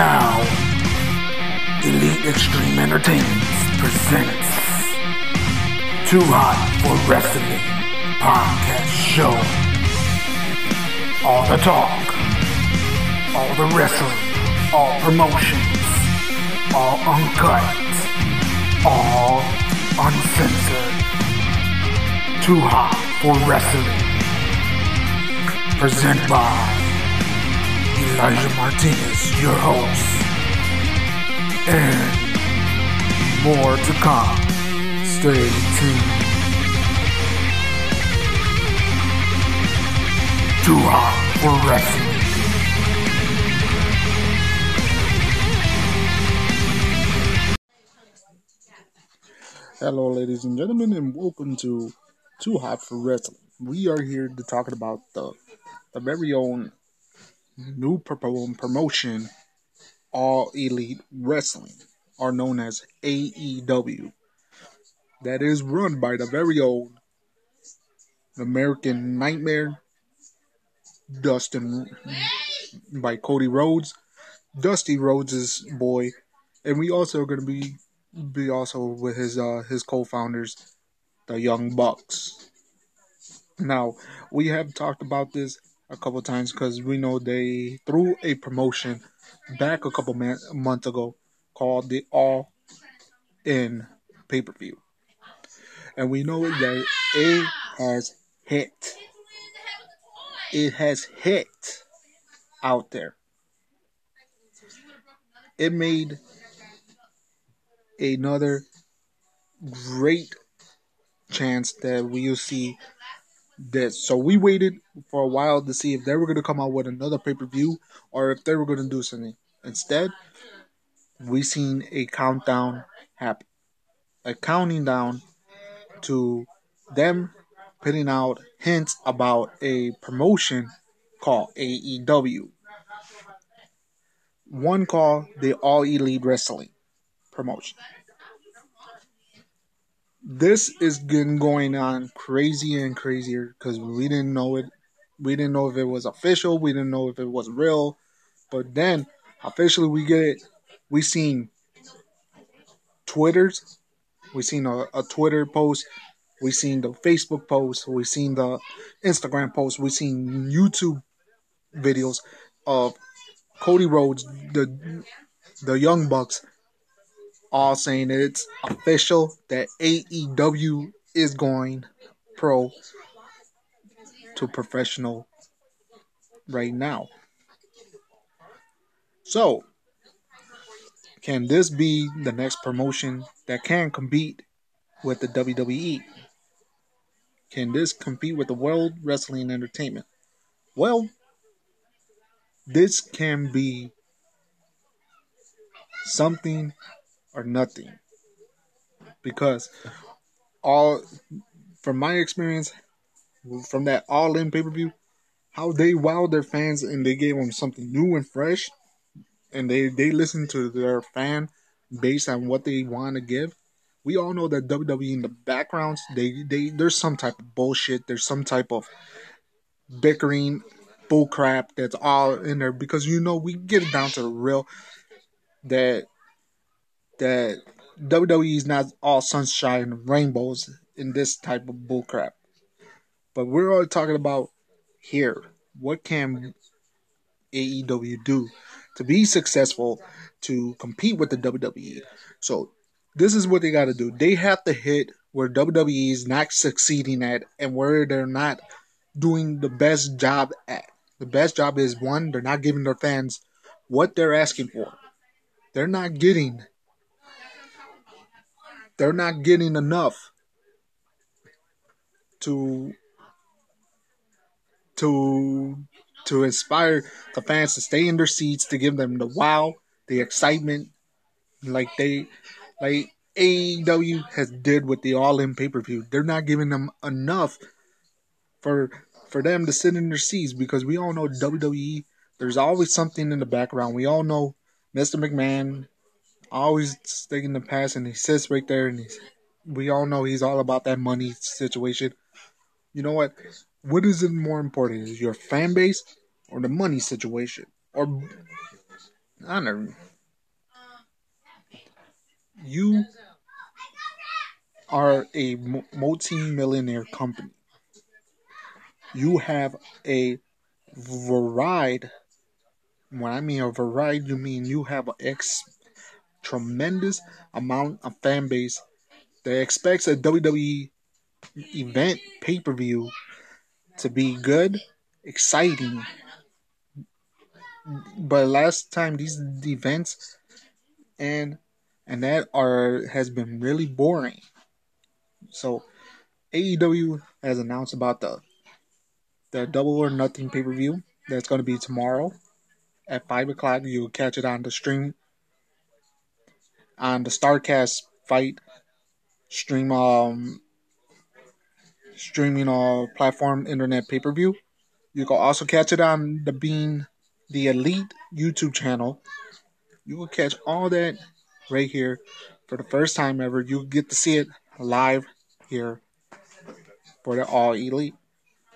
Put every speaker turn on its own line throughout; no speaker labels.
now, Elite Extreme Entertainment presents Too Hot for Wrestling podcast show. All the talk, all the wrestling, all promotions, all uncut, all uncensored. Too Hot for Wrestling. Presented by Elijah Martinez, your host. And more to come. Stay tuned. Too hot for wrestling.
Hello, ladies and gentlemen, and welcome to Too Hot for Wrestling. We are here to talk about the the very own new promotion, All Elite Wrestling, are known as AEW. That is run by the very old American Nightmare, Dustin, by Cody Rhodes, Dusty Rhodes' boy, and we also are going to be be also with his uh his co-founders, the Young Bucks. Now we have talked about this a couple times because we know they threw a promotion back a couple man- months ago called the All In pay per view, and we know that it has hit. It has hit out there. It made another great chance that we'll see this. So we waited for a while to see if they were going to come out with another pay per view or if they were going to do something. Instead, we seen a countdown happen, a counting down to them putting out hints about a promotion called AEW. One called the All Elite Wrestling promotion. This is getting going on crazier and crazier because we didn't know it. We didn't know if it was official. We didn't know if it was real. But then officially we get it. We seen Twitters. We seen a, a Twitter post. We seen the Facebook post. We seen the Instagram post. We seen YouTube videos of Cody Rhodes, the the Young Bucks, all saying it's official that AEW is going pro to professional right now. So, can this be the next promotion that can compete with the WWE? Can this compete with the World Wrestling Entertainment? Well, this can be something or nothing. Because all from my experience from that all in pay per view, how they wowed their fans and they gave them something new and fresh and they, they listen to their fan based on what they want to give. We all know that WWE in the backgrounds, they, they there's some type of bullshit, there's some type of bickering bull crap that's all in there because you know we get down to the real that that WWE is not all sunshine and rainbows in this type of bullcrap. But we're all talking about here. What can AEW do to be successful to compete with the WWE? So this is what they got to do. They have to hit where WWE is not succeeding at and where they're not doing the best job at. The best job is one, they're not giving their fans what they're asking for. They're not getting they're not getting enough to to to inspire the fans to stay in their seats to give them the wow, the excitement, like they like AEW has did with the All In pay per view. They're not giving them enough for for them to sit in their seats because we all know WWE. There's always something in the background. We all know Mr. McMahon always taking the past, and he sits right there and he's we all know he's all about that money situation. You know what? What is it more important? Is your fan base or the money situation? Or I don't know. You are a multi-millionaire company. You have a variety. When I mean a variety, you mean you have an ex tremendous amount of fan base that expects a WWE event pay per view to be good, exciting. But last time these events and and that are has been really boring. So AEW has announced about the the Double or Nothing pay per view that's going to be tomorrow at five o'clock. You'll catch it on the stream on the Starrcast FITE stream um streaming uh platform internet pay per view. You can also catch it on the Being the Elite YouTube channel. You will catch all that right here for the first time ever. You get to see it live here for the All Elite.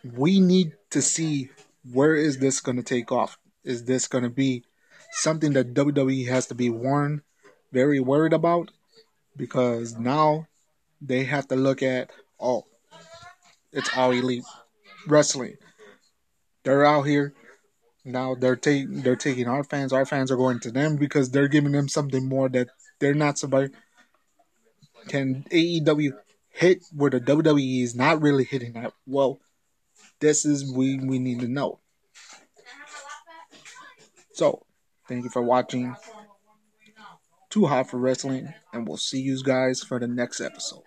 We need to see where is this going to take off. Is this going to be something that WWE has to be warned, very worried about? Because now they have to look at oh, it's All Elite Wrestling. They're out here now. They're taking they're taking our fans. Our fans are going to them because they're giving them something more that they're not somebody. Can AEW hit where the WWE is not really hitting at? Well, this is we we need to know. So, thank you for watching. Too hot for wrestling, and we'll see you guys for the next episode.